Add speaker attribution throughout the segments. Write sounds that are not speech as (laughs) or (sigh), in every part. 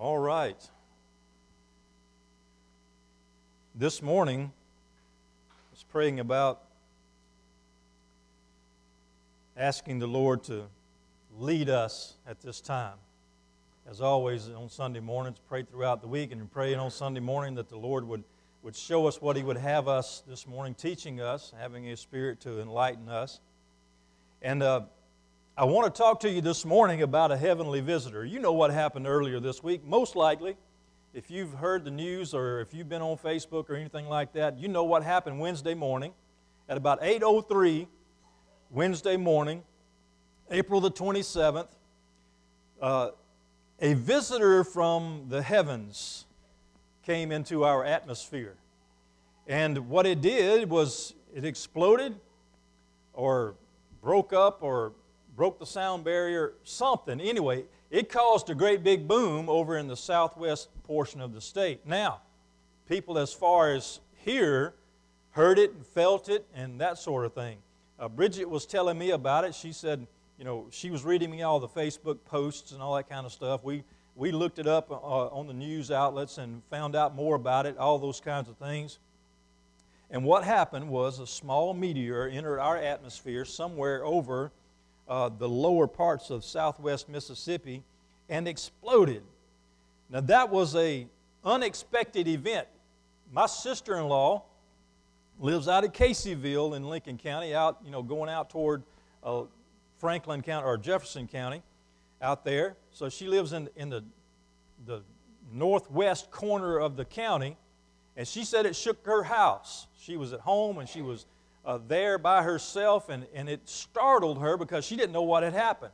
Speaker 1: All right. This morning, I was praying about asking the Lord to lead us at this time. As always, on Sunday mornings, pray throughout the week and praying on Sunday morning that the Lord would, would show us what He would have us this morning, teaching us, having His Spirit to enlighten us. And uh, I want to talk to you this morning about a heavenly visitor. You know what happened earlier this week. Most likely, if you've heard the news or if you've been on Facebook or anything like that, you know what happened Wednesday morning at about 8:03 Wednesday morning, April the 27th. Uh, a visitor from the heavens came into our atmosphere. And what it did was it exploded or broke up or broke the sound barrier, something. Anyway, it caused a great big boom over in the southwest portion of the state. Now, people as far as here heard it and felt it and that sort of thing. Uh, Bridget was telling me about it. She said, you know, she was reading me all the Facebook posts and all that kind of stuff. We, we looked it up uh, on the news outlets and found out more about it, all those kinds of things. And what happened was a small meteor entered our atmosphere somewhere over uh, the lower parts of southwest Mississippi and exploded. Now that was a unexpected event. My sister-in-law lives out of Caseyville in Lincoln County, out you know going out toward uh, Franklin County or Jefferson County, out there. So she lives in in the the northwest corner of the county, and she said it shook her house. She was at home and she was uh, there by herself, and, and it startled her because she didn't know what had happened.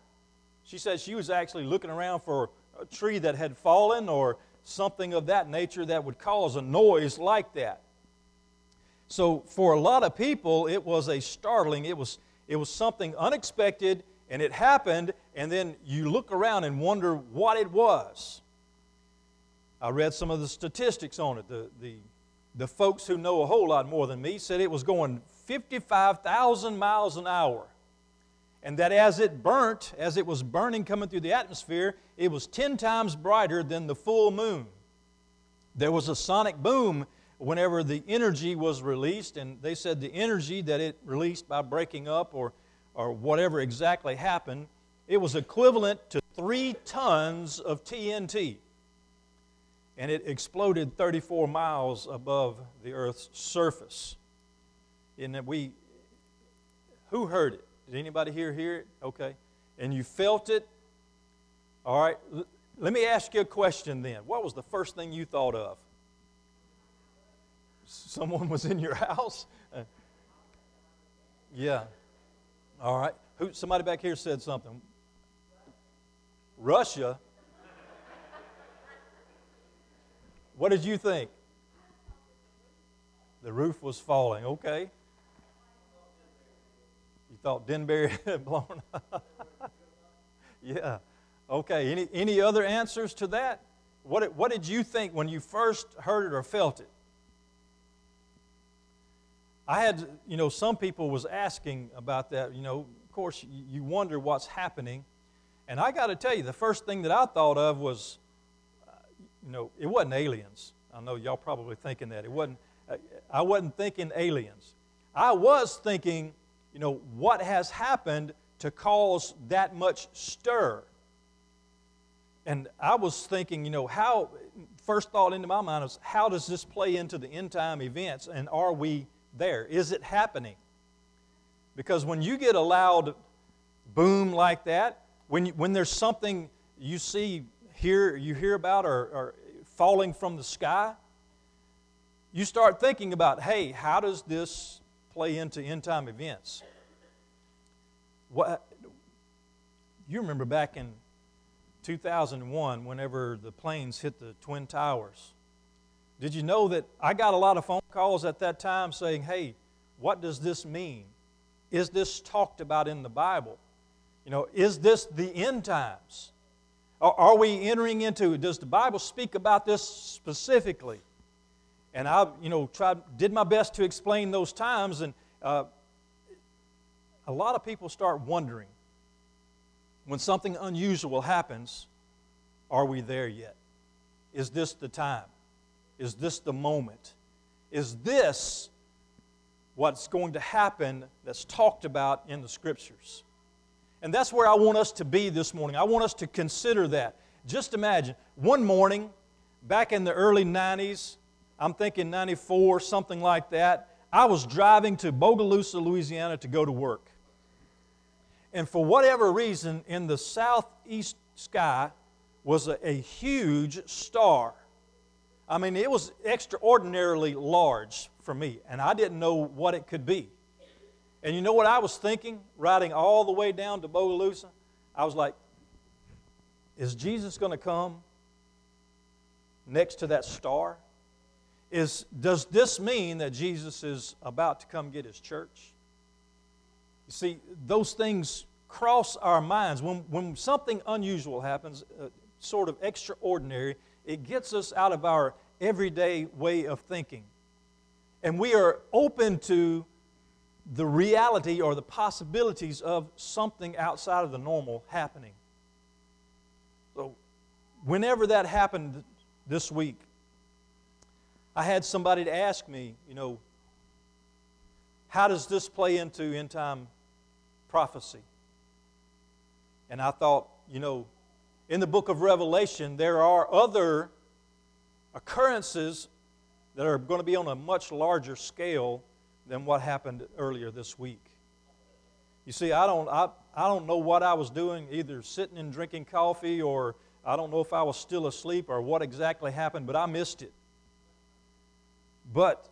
Speaker 1: She said she was actually looking around for a tree that had fallen or something of that nature that would cause a noise like that. So, for a lot of people, it was a startling, it was, it was something unexpected, and it happened, and then you look around and wonder what it was. I read some of the statistics on it. The, the, the folks who know a whole lot more than me said it was going 55,000 miles an hour. And that as it burnt, as it was burning coming through the atmosphere, it was 10 times brighter than the full moon. There was a sonic boom whenever the energy was released, and they said the energy that it released by breaking up or, or whatever exactly happened, it was equivalent to three tons of TNT. And it exploded 34 miles above the Earth's surface in that we, who heard it? Did anybody here hear it? Okay. And you felt it? All right. L- let me ask you a question then. What was the first thing you thought of? Someone was in your (laughs) house? Uh, yeah. All right. Who, somebody back here said something. Russia? What did you think? The roof was falling. Okay. Thought Denbury (laughs) had blown up? (laughs) yeah. Okay. Any, any other answers to that? What, what did you think when you first heard it or felt it? I had, you know, some people was asking about that. You know, of course, you wonder what's happening. And I got to tell you, the first thing that I thought of was, uh, you know, it wasn't aliens. I know y'all probably thinking that. It wasn't, uh, I wasn't thinking aliens. I was thinking you know, what has happened to cause that much stir? And I was thinking, you know, how, first thought into my mind was, how does this play into the end time events? And are we there? Is it happening? Because when you get a loud boom like that, when, you, when there's something you see, hear, you hear about or, or falling from the sky, you start thinking about, hey, how does this play into end time events. What, you remember back in 2001, whenever the planes hit the Twin Towers. Did you know that I got a lot of phone calls at that time saying, hey, what does this mean? Is this talked about in the Bible? You know, is this the end times? Are we entering into, does the Bible speak about this specifically? And I, you know, tried, did my best to explain those times, and uh, a lot of people start wondering when something unusual happens, are we there yet? is this the time? Is this the moment? Is this what's going to happen that's talked about in the scriptures? And that's where I want us to be this morning. I want us to consider that. Just imagine one morning back in the early 90s, I'm thinking 94, something like that, I was driving to Bogalusa, Louisiana to go to work. And for whatever reason, in the southeast sky was a, a huge star. I mean, it was extraordinarily large for me, and I didn't know what it could be. And you know what I was thinking, riding all the way down to Bogalusa? I was like, is Jesus going to come next to that star? Is, does this mean that Jesus is about to come get his church? You see, those things cross our minds. When, when something unusual happens, uh, sort of extraordinary, it gets us out of our everyday way of thinking. And we are open to the reality or the possibilities of something outside of the normal happening. So, whenever that happened this week, I had somebody to ask me, you know, how does this play into end time prophecy? And I thought, you know, in the book of Revelation, there are other occurrences that are going to be on a much larger scale than what happened earlier this week. You see, I don't, I, I don't know what I was doing, either sitting and drinking coffee, or I don't know if I was still asleep or what exactly happened, but I missed it. But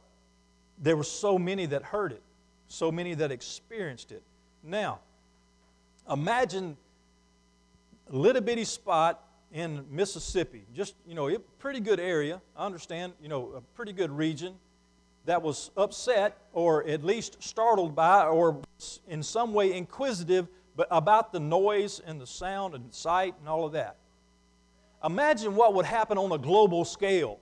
Speaker 1: there were so many that heard it, so many that experienced it. Now, imagine a little bitty spot in Mississippi, just, you know, a pretty good area, I understand, you know, a pretty good region that was upset or at least startled by or in some way inquisitive about the noise and the sound and sight and all of that. Imagine what would happen on a global scale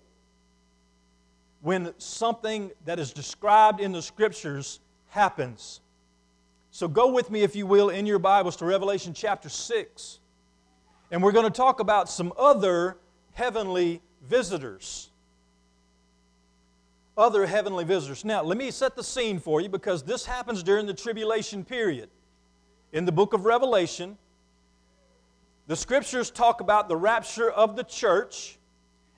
Speaker 1: when something that is described in the scriptures happens. So go with me, if you will, in your Bibles to Revelation chapter 6. And we're going to talk about some other heavenly visitors. Other heavenly visitors. Now, let me set the scene for you because this happens during the tribulation period. In the book of Revelation, the scriptures talk about the rapture of the church.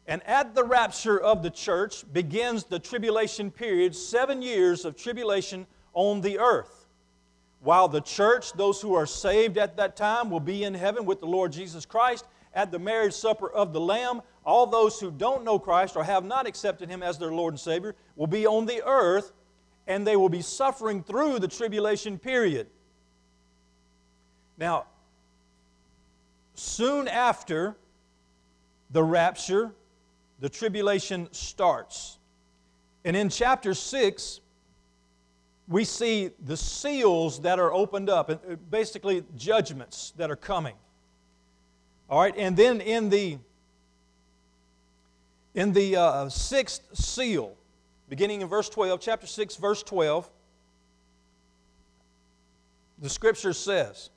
Speaker 1: And at the rapture of the church begins the tribulation period, seven years of tribulation on the earth. While the church, those who are saved at that time, will be in heaven with the Lord Jesus Christ at the marriage supper of the Lamb, all those who don't know Christ or have not accepted Him as their Lord and Savior will be on the earth and they will be suffering through the tribulation period. Now, soon after the rapture, the tribulation starts. And in chapter 6, we see the seals that are opened up, uh, basically judgments that are coming. All right, and then in the in the uh, sixth seal, beginning in verse 12, chapter 6, verse 12, the scripture says,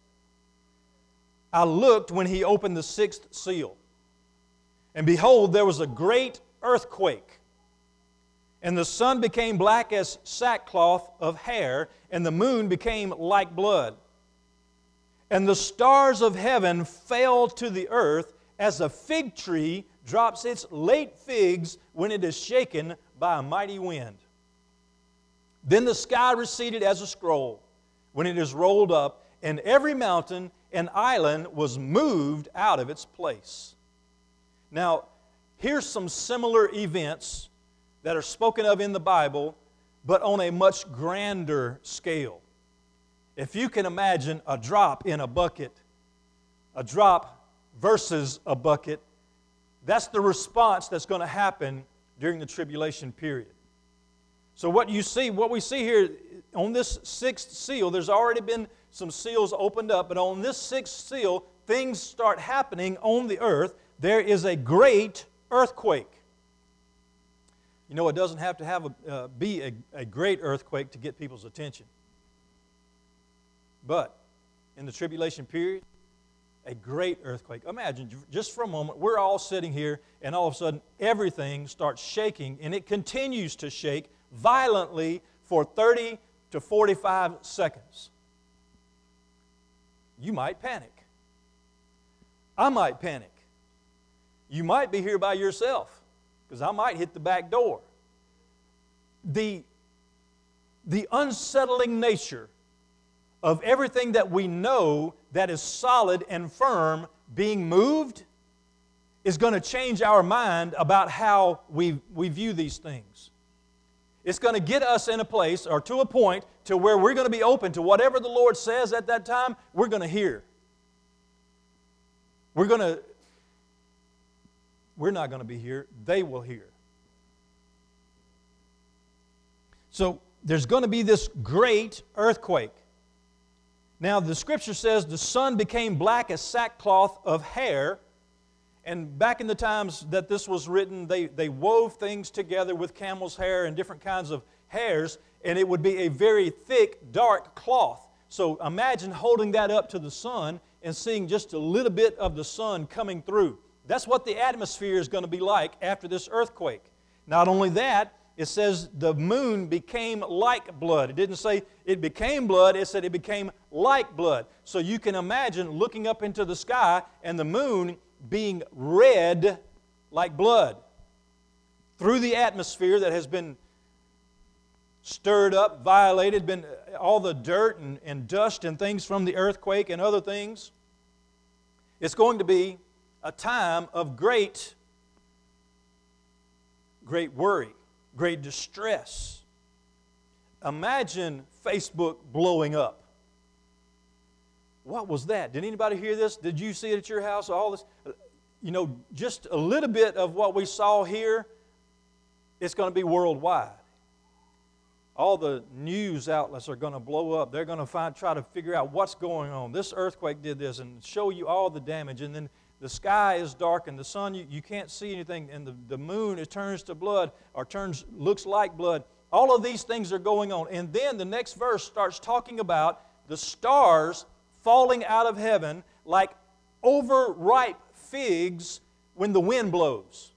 Speaker 1: I looked when he opened the sixth seal, and behold, there was a great earthquake and the sun became black as sackcloth of hair, and the moon became like blood. And the stars of heaven fell to the earth as a fig tree drops its late figs when it is shaken by a mighty wind. Then the sky receded as a scroll when it is rolled up, and every mountain and island was moved out of its place. Now, here's some similar events that are spoken of in the Bible, but on a much grander scale. If you can imagine a drop in a bucket, a drop versus a bucket, that's the response that's going to happen during the tribulation period. So, what you see, what we see here on this sixth seal, there's already been some seals opened up, but on this sixth seal, things start happening on the earth. There is a great earthquake. You know, it doesn't have to have a, uh, be a, a great earthquake to get people's attention. But in the tribulation period, a great earthquake. Imagine, just for a moment, we're all sitting here, and all of a sudden, everything starts shaking, and it continues to shake violently for 30 to 45 seconds. You might panic. I might panic. You might be here by yourself because I might hit the back door. The, the unsettling nature of everything that we know that is solid and firm being moved is going to change our mind about how we, we view these things. It's going to get us in a place or to a point to where we're going to be open to whatever the Lord says at that time, we're going to hear. We're going to we're not going to be here, they will hear. So there's going to be this great earthquake. Now, the scripture says the sun became black as sackcloth of hair. And back in the times that this was written, they, they wove things together with camel's hair and different kinds of hairs, and it would be a very thick, dark cloth. So imagine holding that up to the sun and seeing just a little bit of the sun coming through. That's what the atmosphere is going to be like after this earthquake. Not only that, it says the moon became like blood. It didn't say it became blood, it said it became like blood. So you can imagine looking up into the sky and the moon being red like blood through the atmosphere that has been stirred up, violated, been uh, all the dirt and, and dust and things from the earthquake and other things. It's going to be a time of great, great worry great distress. Imagine Facebook blowing up. What was that? Did anybody hear this? Did you see it at your house? All this, you know, just a little bit of what we saw here, it's going to be worldwide. All the news outlets are going to blow up. They're going to find, try to figure out what's going on. This earthquake did this and show you all the damage. And then the sky is dark and the sun, you, you can't see anything, and the, the moon, it turns to blood or turns, looks like blood. All of these things are going on. And then the next verse starts talking about the stars falling out of heaven like overripe figs when the wind blows.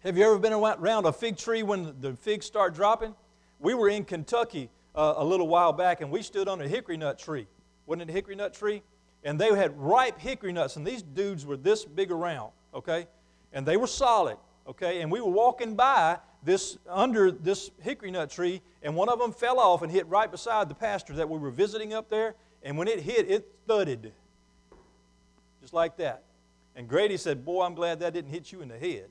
Speaker 1: Have you ever been around a fig tree when the figs start dropping? We were in Kentucky uh, a little while back and we stood on a hickory nut tree. Wasn't it a hickory nut tree? And they had ripe hickory nuts, and these dudes were this big around, okay? And they were solid, okay? And we were walking by this under this hickory nut tree, and one of them fell off and hit right beside the pastor that we were visiting up there. And when it hit, it thudded, just like that. And Grady said, "Boy, I'm glad that didn't hit you in the head."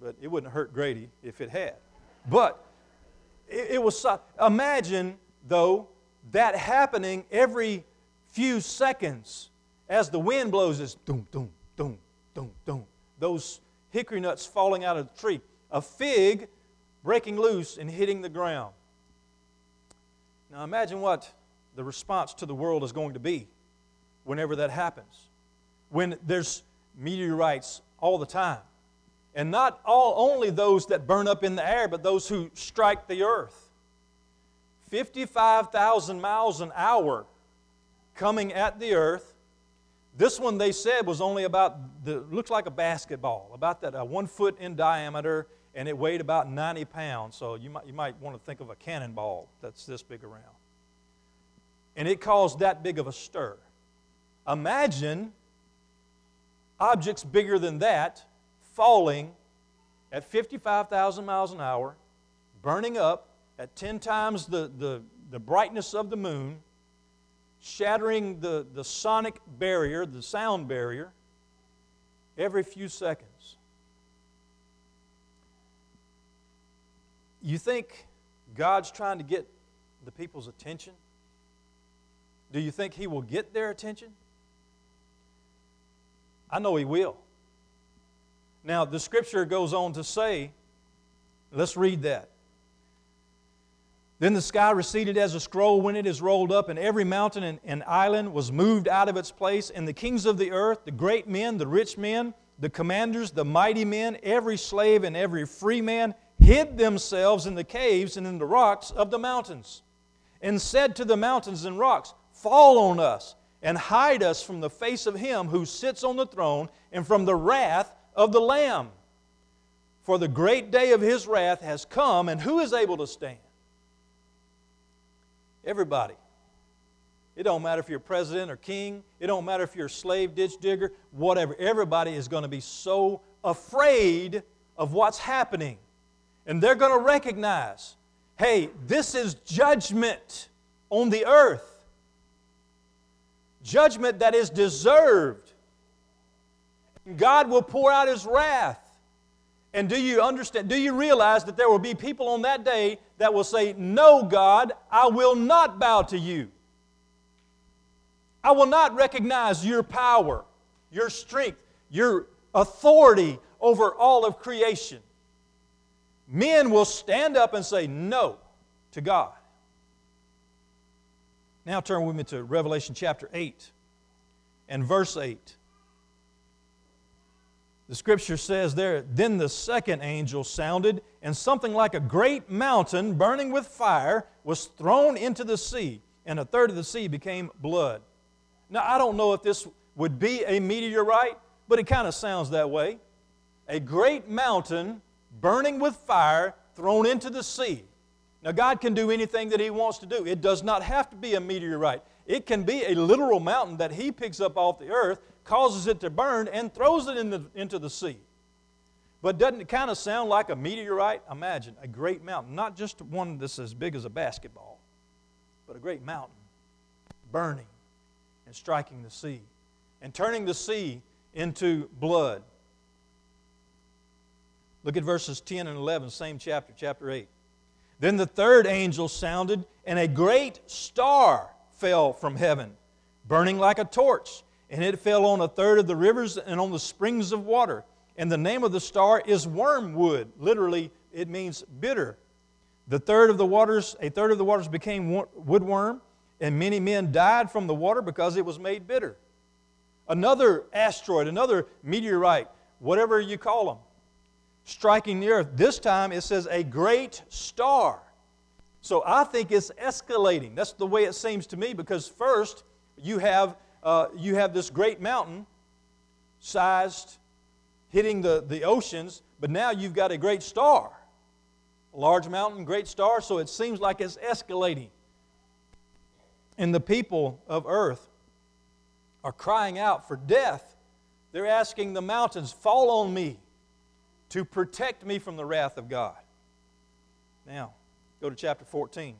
Speaker 1: But it wouldn't hurt Grady if it had. But it, it was. Imagine though that happening every few seconds as the wind blows is doom, doom, doom, doom, doom. Those hickory nuts falling out of the tree. A fig breaking loose and hitting the ground. Now imagine what the response to the world is going to be whenever that happens. When there's meteorites all the time. And not all only those that burn up in the air, but those who strike the earth. 55,000 miles an hour coming at the earth. This one they said was only about, the, looks like a basketball, about that uh, one foot in diameter, and it weighed about 90 pounds. So you might, you might want to think of a cannonball that's this big around. And it caused that big of a stir. Imagine objects bigger than that falling at 55,000 miles an hour, burning up at 10 times the, the, the brightness of the moon, shattering the, the sonic barrier, the sound barrier, every few seconds. You think God's trying to get the people's attention? Do you think He will get their attention? I know He will. Now, the scripture goes on to say, let's read that. Then the sky receded as a scroll when it is rolled up, and every mountain and, and, island was moved out of its place. And the kings of the earth, the great men, the rich men, the commanders, the mighty men, every slave and every free man, hid themselves in the caves and in the rocks of the mountains, and said to the mountains and rocks, Fall on us, and hide us from the face of him who sits on the throne and from the wrath of the Lamb. For the great day of his wrath has come, and who is able to stand? Everybody. It don't matter if you're president or king. It don't matter if you're a slave ditch digger, whatever. Everybody is going to be so afraid of what's happening. And they're going to recognize, hey, this is judgment on the earth. Judgment that is deserved. God will pour out his wrath. And do you understand? Do you realize that there will be people on that day that will say, No, God, I will not bow to you. I will not recognize your power, your strength, your authority over all of creation. Men will stand up and say no to God. Now turn with me to Revelation chapter 8 and verse 8. The scripture says there, Then the second angel sounded, and something like a great mountain burning with fire was thrown into the sea, and a third of the sea became blood. Now, I don't know if this would be a meteorite, but it kind of sounds that way. A great mountain burning with fire thrown into the sea. Now, God can do anything that He wants to do. It does not have to be a meteorite. It can be a literal mountain that He picks up off the earth, causes it to burn, and throws it in the, into the sea. But doesn't it kind of sound like a meteorite? Imagine a great mountain, not just one that's as big as a basketball, but a great mountain burning and striking the sea and turning the sea into blood. Look at verses 10 and 11, same chapter, chapter 8. Then the third angel sounded, and a great star fell from heaven, burning like a torch. And it fell on a third of the rivers and on the springs of water. And the name of the star is wormwood. Literally, it means bitter. The third of the waters, a third of the waters became woodworm, and many men died from the water because it was made bitter. Another asteroid, another meteorite, whatever you call them, striking the earth. This time it says a great star. So I think it's escalating. That's the way it seems to me because first you have, uh, you have this great mountain sized hitting the, the oceans, but now you've got a great star. A large mountain, great star, so it seems like it's escalating. And the people of earth are crying out for death. They're asking the mountains, Fall on me to protect me from the wrath of God. Now, go to chapter 14.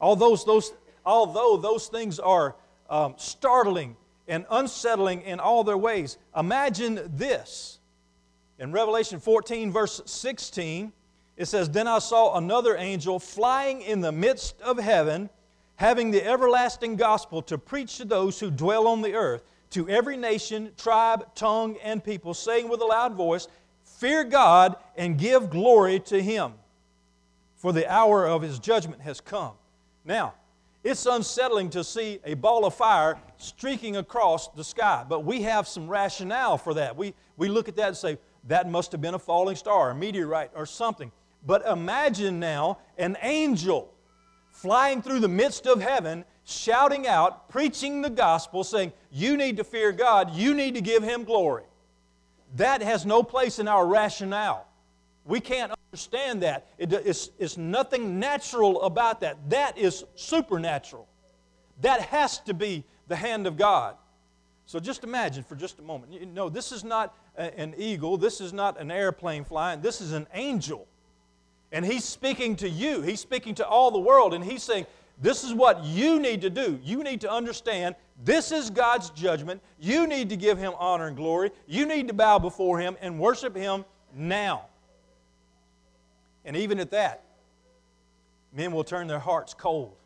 Speaker 1: All those, those, although those things are um, startling and unsettling in all their ways, imagine this. In Revelation 14, verse 16, it says, Then I saw another angel flying in the midst of heaven, having the everlasting gospel to preach to those who dwell on the earth, to every nation, tribe, tongue, and people, saying with a loud voice, Fear God and give glory to Him, for the hour of His judgment has come. Now, it's unsettling to see a ball of fire streaking across the sky, but we have some rationale for that. We, we look at that and say, that must have been a falling star, a meteorite, or something. But imagine now an angel flying through the midst of heaven, shouting out, preaching the gospel, saying, You need to fear God, you need to give Him glory. That has no place in our rationale. We can't understand that. It, it's, it's nothing natural about that. That is supernatural. That has to be the hand of God. So just imagine for just a moment. You know, this is not an eagle, this is not an airplane flying, this is an angel and he's speaking to you, he's speaking to all the world, and he's saying, This is what you need to do. You need to understand this is God's judgment. You need to give him honor and glory. You need to bow before him and worship him now. And even at that, men will turn their hearts cold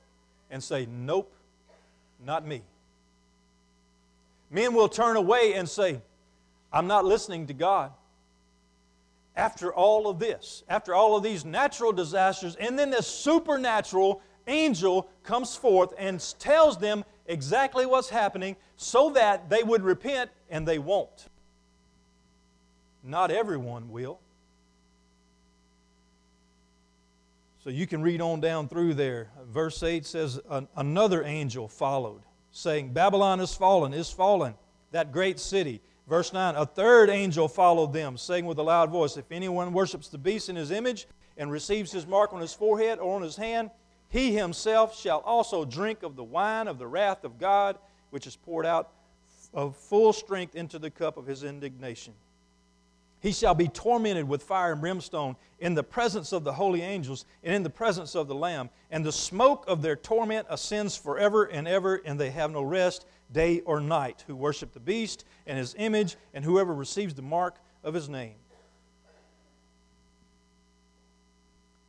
Speaker 1: and say, Nope, not me. Men will turn away and say, I'm not listening to God after all of this, after all of these natural disasters, and then this supernatural angel comes forth and tells them exactly what's happening so that they would repent, and they won't. Not everyone will. So you can read on down through there. Verse 8 says, Another angel followed, saying, Babylon is fallen, is fallen, that great city. Verse 9, a third angel followed them, saying with a loud voice, If anyone worships the beast in his image and receives his mark on his forehead or on his hand, he himself shall also drink of the wine of the wrath of God, which is poured out of full strength into the cup of his indignation. He shall be tormented with fire and brimstone in the presence of the holy angels and in the presence of the Lamb. And the smoke of their torment ascends forever and ever, and they have no rest day or night, who worship the beast and his image, and whoever receives the mark of his name.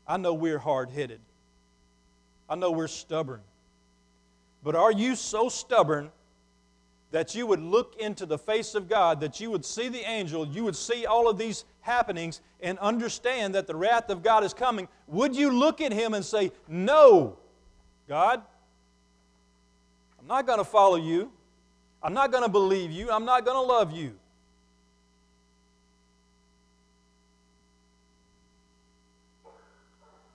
Speaker 1: I know we're hard headed. I know we're stubborn. But are you so stubborn that you would look into the face of God, that you would see the angel, you would see all of these happenings and understand that the wrath of God is coming, would you look at him and say, No, God, I'm not going to follow you. I'm not going to believe you. I'm not going to love you.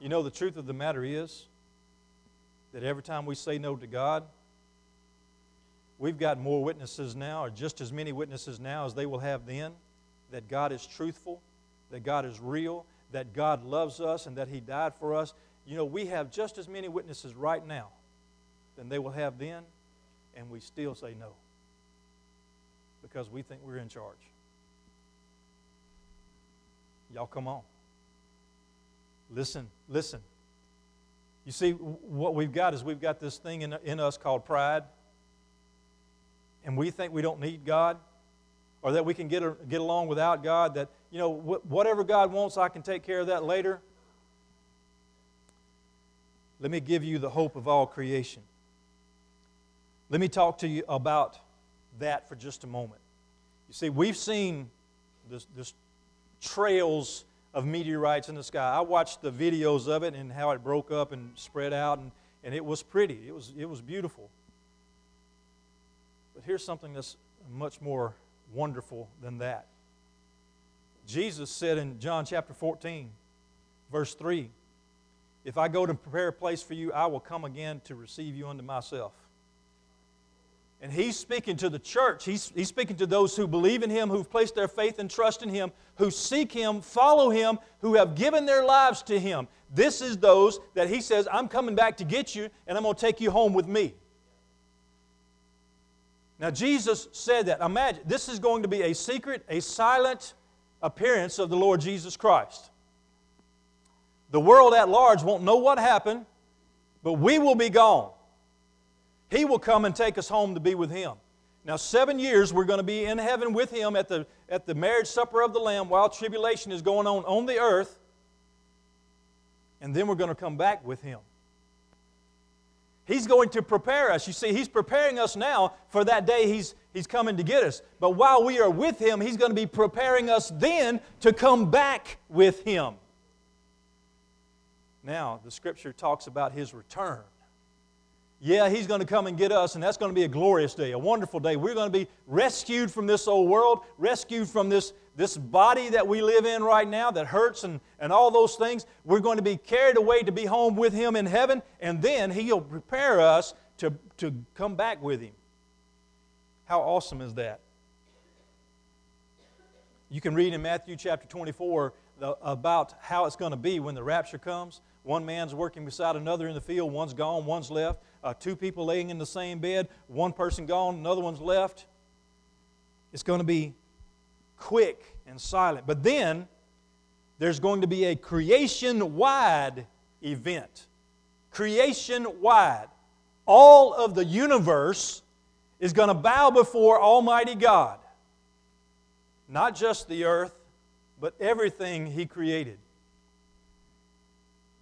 Speaker 1: You know, the truth of the matter is that every time we say no to God, We've got more witnesses now, or just as many witnesses now as they will have then, that God is truthful, that God is real, that God loves us, and that He died for us. You know, we have just as many witnesses right now than they will have then, and we still say no because we think we're in charge. Y'all come on. Listen, listen. You see, what we've got is we've got this thing in, in us called pride and we think we don't need God or that we can get, get along without God, that, you know, wh- whatever God wants, I can take care of that later. Let me give you the hope of all creation. Let me talk to you about that for just a moment. You see, we've seen this, this trails of meteorites in the sky. I watched the videos of it and how it broke up and spread out, and, and it was pretty. It was, it was beautiful. But here's something that's much more wonderful than that. Jesus said in John chapter 14, verse 3, If I go to prepare a place for you, I will come again to receive you unto myself. And he's speaking to the church. He's, he's speaking to those who believe in him, who've placed their faith and trust in him, who seek him, follow him, who have given their lives to him. This is those that he says, I'm coming back to get you, and I'm going to take you home with me. Now, Jesus said that. Imagine, this is going to be a secret, a silent appearance of the Lord Jesus Christ. The world at large won't know what happened, but we will be gone. He will come and take us home to be with Him. Now, seven years we're going to be in heaven with Him at the, at the marriage supper of the Lamb while tribulation is going on on the earth. And then we're going to come back with Him. He's going to prepare us. You see, He's preparing us now for that day He's, he's coming to get us. But while we are with Him, He's going to be preparing us then to come back with Him. Now, the Scripture talks about His return. Yeah, He's going to come and get us, and that's going to be a glorious day, a wonderful day. We're going to be rescued from this old world, rescued from this, this body that we live in right now that hurts and, and all those things. We're going to be carried away to be home with Him in heaven, and then He'll prepare us to, to come back with Him. How awesome is that? You can read in Matthew chapter 24 the, about how it's going to be when the rapture comes. One man's working beside another in the field, one's gone, one's left uh, two people laying in the same bed, one person gone, another one's left. It's going to be quick and silent. But then there's going to be a creation wide event. Creation wide. All of the universe is going to bow before Almighty God. Not just the earth, but everything He created.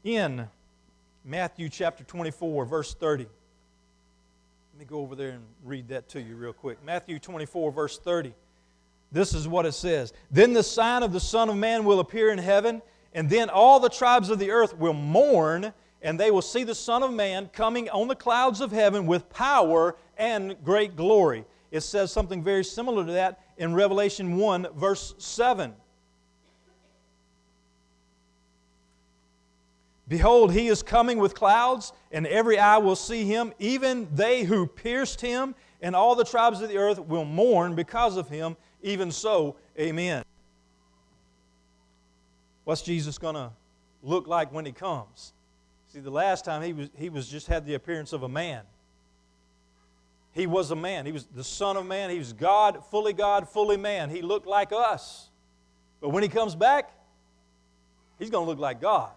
Speaker 1: In Matthew chapter 24, verse 30. Let me go over there and read that to you real quick. Matthew 24, verse 30. This is what it says Then the sign of the Son of Man will appear in heaven, and then all the tribes of the earth will mourn, and they will see the Son of Man coming on the clouds of heaven with power and great glory. It says something very similar to that in Revelation 1, verse 7. Behold, he is coming with clouds, and every eye will see him, even they who pierced him, and all the tribes of the earth will mourn because of him. Even so, amen. What's Jesus going to look like when he comes? See, the last time he was, he was just had the appearance of a man. He was a man. He was the Son of Man. He was God, fully God, fully man. He looked like us. But when he comes back, he's going to look like God.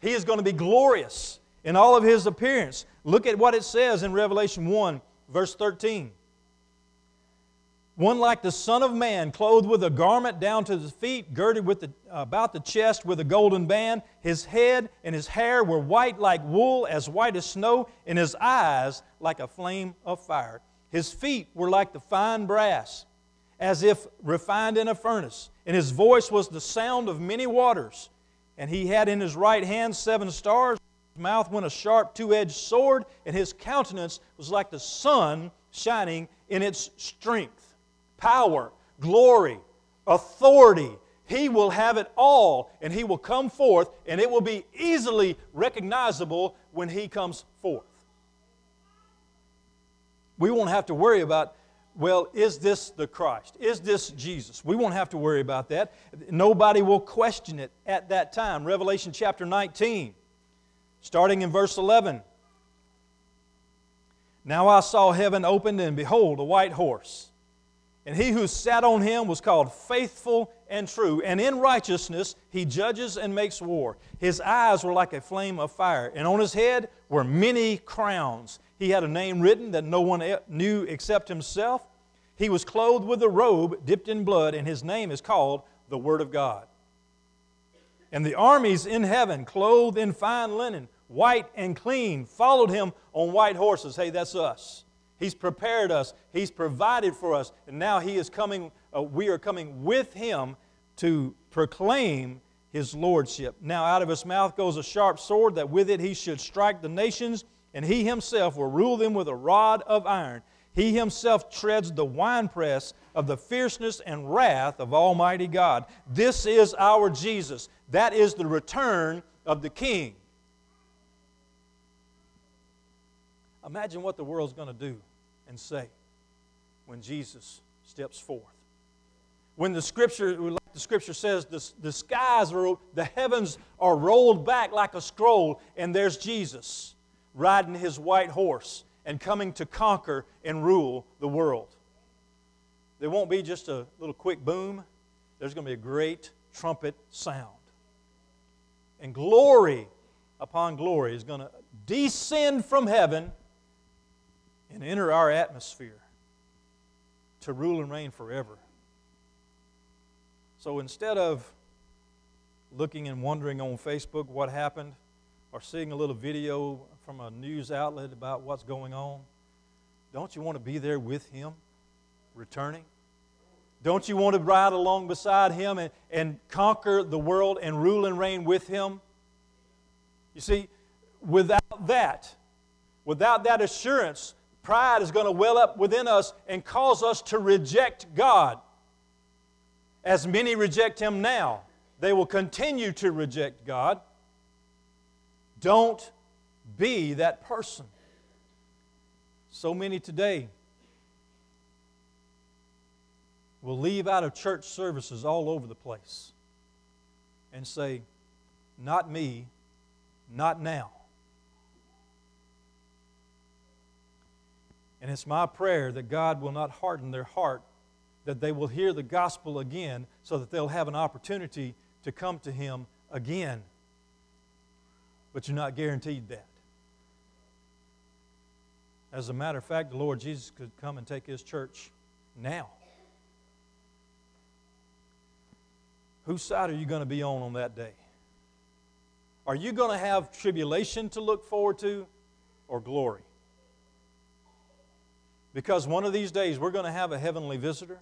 Speaker 1: He is going to be glorious in all of his appearance. Look at what it says in Revelation 1, verse 13. One like the Son of Man, clothed with a garment down to his feet, girded with the, about the chest with a golden band. His head and his hair were white like wool, as white as snow, and his eyes like a flame of fire. His feet were like the fine brass, as if refined in a furnace, and his voice was the sound of many waters. And he had in his right hand seven stars. His mouth went a sharp two edged sword, and his countenance was like the sun shining in its strength power, glory, authority. He will have it all, and He will come forth, and it will be easily recognizable when He comes forth. We won't have to worry about, well, is this the Christ? Is this Jesus? We won't have to worry about that. Nobody will question it at that time. Revelation chapter 19, starting in verse 11. Now I saw heaven opened, and behold, a white horse. And he who sat on him was called faithful and true. And in righteousness he judges and makes war. His eyes were like a flame of fire, and on his head were many crowns. He had a name written that no one knew except himself. He was clothed with a robe dipped in blood, and his name is called the Word of God. And the armies in heaven, clothed in fine linen, white and clean, followed him on white horses. Hey, that's us. He's prepared us, He's provided for us, and now He is coming, uh, we are coming with Him to proclaim His Lordship. Now out of His mouth goes a sharp sword, that with it He should strike the nations, and He Himself will rule them with a rod of iron. He Himself treads the winepress of the fierceness and wrath of Almighty God. This is our Jesus. That is the return of the King. Imagine what the world's going to do and say when Jesus steps forth. When the scripture, like the scripture says, the, the skies are, the heavens are rolled back like a scroll, and there's Jesus riding his white horse and coming to conquer and rule the world. There won't be just a little quick boom, there's going to be a great trumpet sound. And glory upon glory is going to descend from heaven and enter our atmosphere to rule and reign forever. So instead of looking and wondering on Facebook what happened or seeing a little video from a news outlet about what's going on, don't you want to be there with Him returning? Don't you want to ride along beside Him and, and conquer the world and rule and reign with Him? You see, without that, without that assurance, pride is going to well up within us and cause us to reject God. As many reject Him now, they will continue to reject God. Don't be that person. So many today will leave out of church services all over the place and say, Not me, not now. And it's my prayer that God will not harden their heart, that they will hear the gospel again so that they'll have an opportunity to come to Him again. But you're not guaranteed that. As a matter of fact, the Lord Jesus could come and take His church now. Whose side are you going to be on on that day? Are you going to have tribulation to look forward to or glory? Because one of these days we're going to have a heavenly visitor.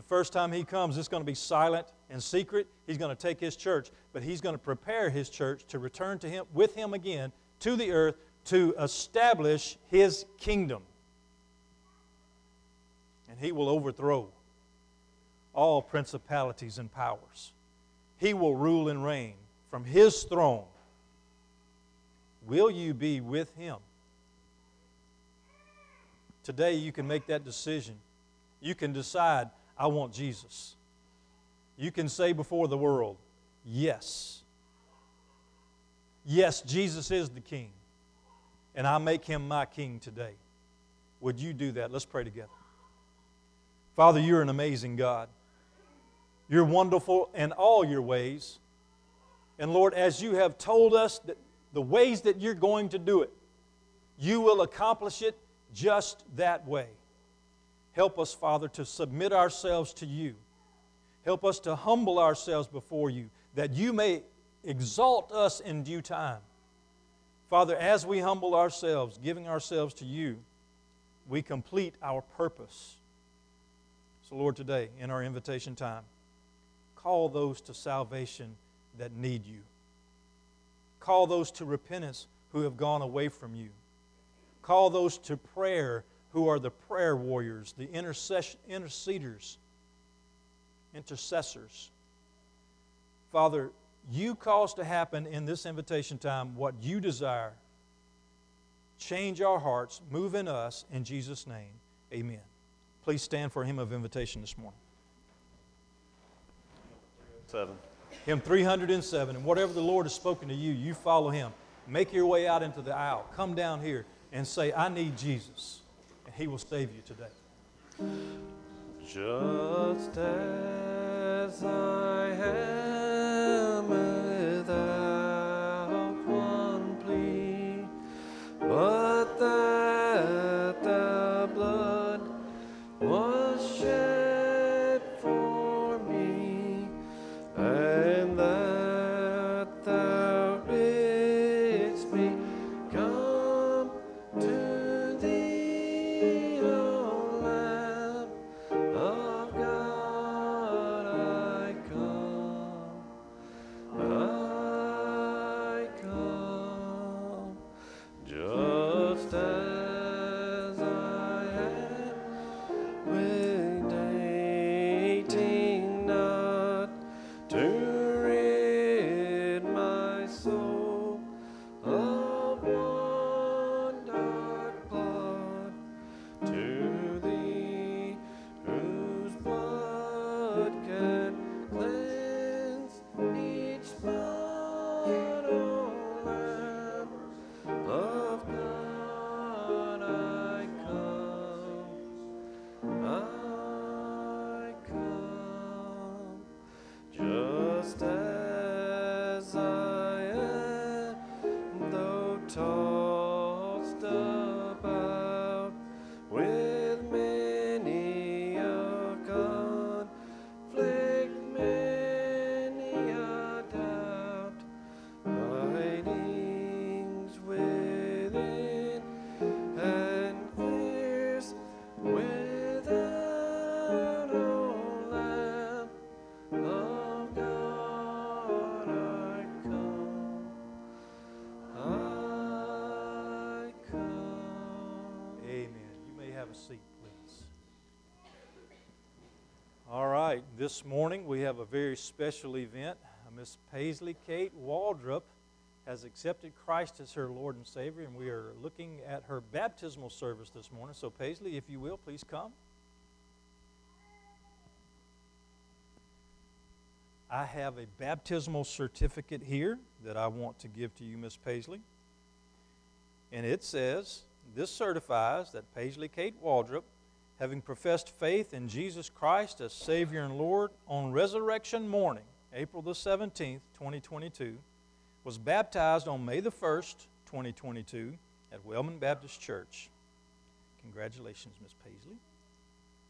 Speaker 1: The first time he comes, it's going to be silent and secret. He's going to take his church, but he's going to prepare his church to return to him with him again to the earth to establish his kingdom. And he will overthrow all principalities and powers. He will rule and reign from His throne, will you be with Him? Today, you can make that decision. You can decide, I want Jesus. You can say before the world, Yes. Yes, Jesus is the King, and I make Him my King today. Would you do that? Let's pray together. Father, you're an amazing God. You're wonderful in all your ways. And Lord, as you have told us that the ways that you're going to do it, you will accomplish it just that way. Help us, Father, to submit ourselves to you. Help us to humble ourselves before you, that you may exalt us in due time. Father, as we humble ourselves, giving ourselves to you, we complete our purpose. So, Lord, today, in our invitation time, call those to salvation that need you. Call those to repentance who have gone away from you. Call those to prayer who are the prayer warriors, the interceders, intercessors. Father, you cause to happen in this invitation time what you desire. Change our hearts, move in us, in Jesus' name. Amen. Please stand for a hymn of invitation this morning.
Speaker 2: Seven.
Speaker 1: Hymn 307. And whatever the Lord has spoken to you, you follow him. Make your way out into the aisle. Come down here and say, I need Jesus. He will save you today.
Speaker 2: Just as I am
Speaker 1: this morning we have a very special event. Uh, Miss Paisley Kate Waldrop has accepted Christ as her Lord and Savior, and we are looking at her baptismal service this morning. So, Paisley, if you will, please come. I have a baptismal certificate here that I want to give to you, Miss Paisley. And it says, This certifies that Paisley Kate Waldrop, having professed faith in Jesus Christ as Savior and Lord on resurrection morning, April the 17th, 2022, was baptized on May the 1st, 2022, at Wellman Baptist Church. Congratulations, Miss Paisley.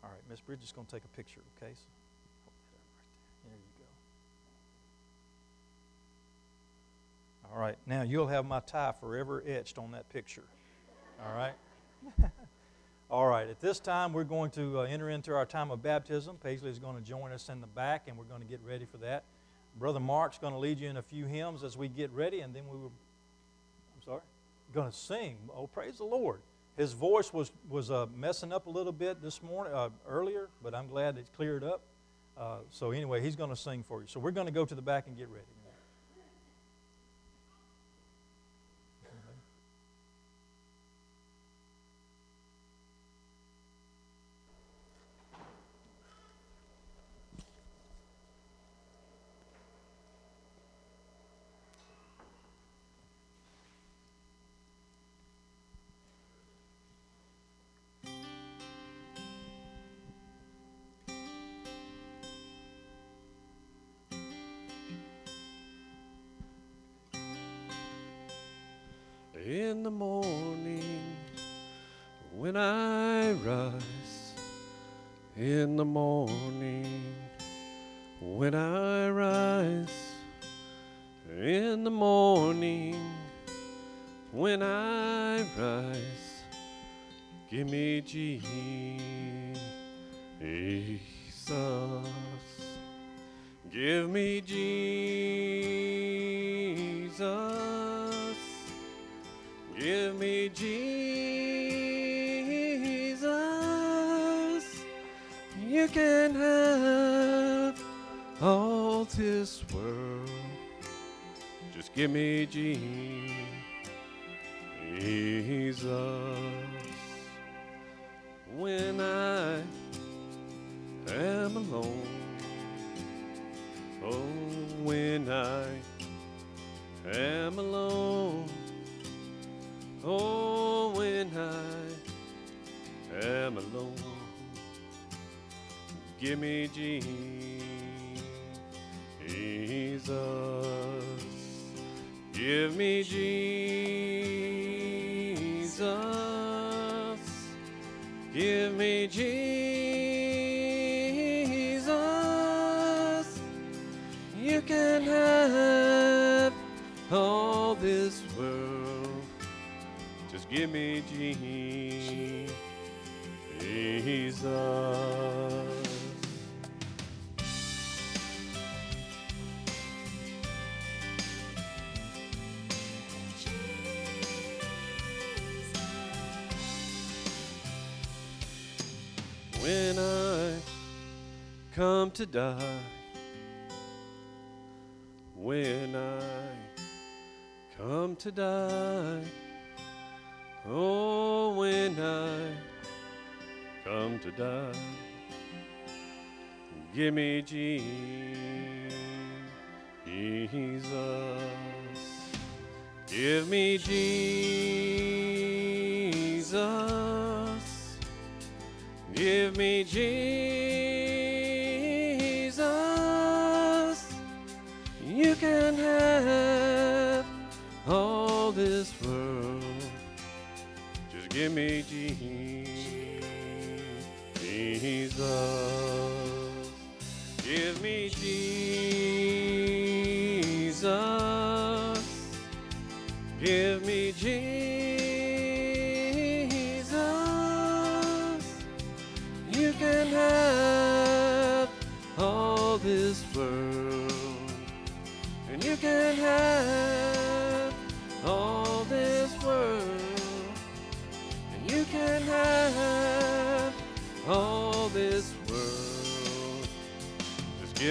Speaker 1: All right, Miss Bridges is going to take a picture, okay? So. There you go. All right, now you'll have my tie forever etched on that picture. All right? (laughs) All right, at this time, we're going to uh, enter into our time of baptism. Paisley is going to join us in the back, and we're going to get ready for that. Brother Mark's going to lead you in a few hymns as we get ready, and then we will, I'm sorry, going to sing. Oh, praise the Lord. His voice was, was uh, messing up a little bit this morning, uh, earlier, but I'm glad it cleared up. Uh, so, anyway, he's going to sing for you. So, we're going to go to the back and get ready.
Speaker 2: Give me Jesus. Give me Jesus. You can have all this world. Just give me Jesus. When I am alone. Oh, when I am alone. Oh, when I am alone. Give me Jesus. Give me Jesus. Give me Jesus. Me Jesus. when I come to die, when I come to die, oh, when I come to die, give me Jesus, give me Jesus. Give me Jesus. You can have Jesus.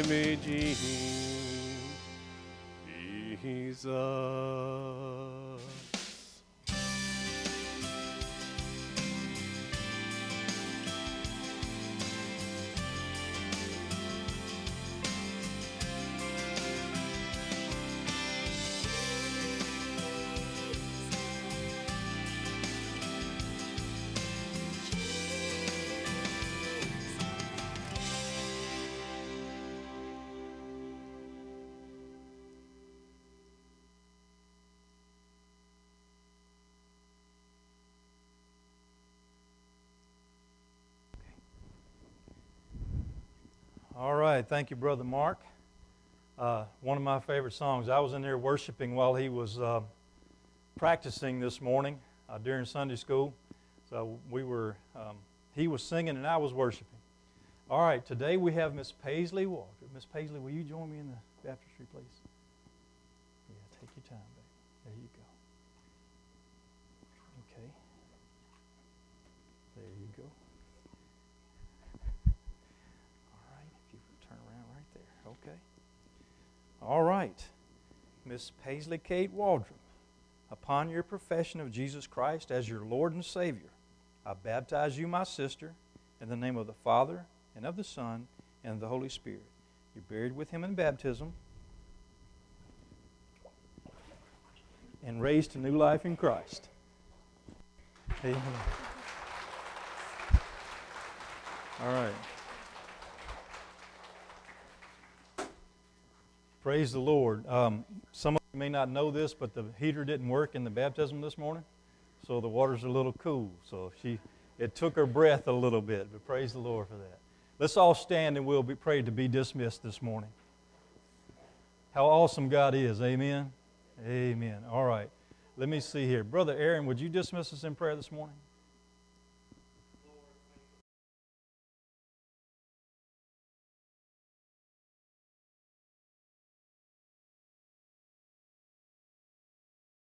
Speaker 2: Me Jesus.
Speaker 1: Thank you, Brother Mark. Uh, one of my favorite songs. I was in there worshiping while he was uh, practicing this morning uh, during Sunday school. So we were, um, he was singing and I was worshiping. All right, today we have Miss Paisley Walker. Miss Paisley, will you join me in the baptistry, please? Yeah, take your time, baby. There you go. Okay. There you go. All right, if you would turn around right there. Okay. Miss Paisley Kate Waldrop, upon your profession of Jesus Christ as your Lord and Savior, I baptize you, my sister, in the name of the Father, and of the Son, and of the Holy Spirit. You're buried with him in baptism and raised to new life in Christ. Amen. All right. Praise the Lord. Um, some of you may not know this, but the heater didn't work in the baptism this morning, so the water's a little cool. So she, it took her breath a little bit, but praise the Lord for that. Let's all stand and we'll be prayed to be dismissed this morning. How awesome God is, amen? Amen. All right. Let me see here. Brother Aaron, would you dismiss us in prayer this morning?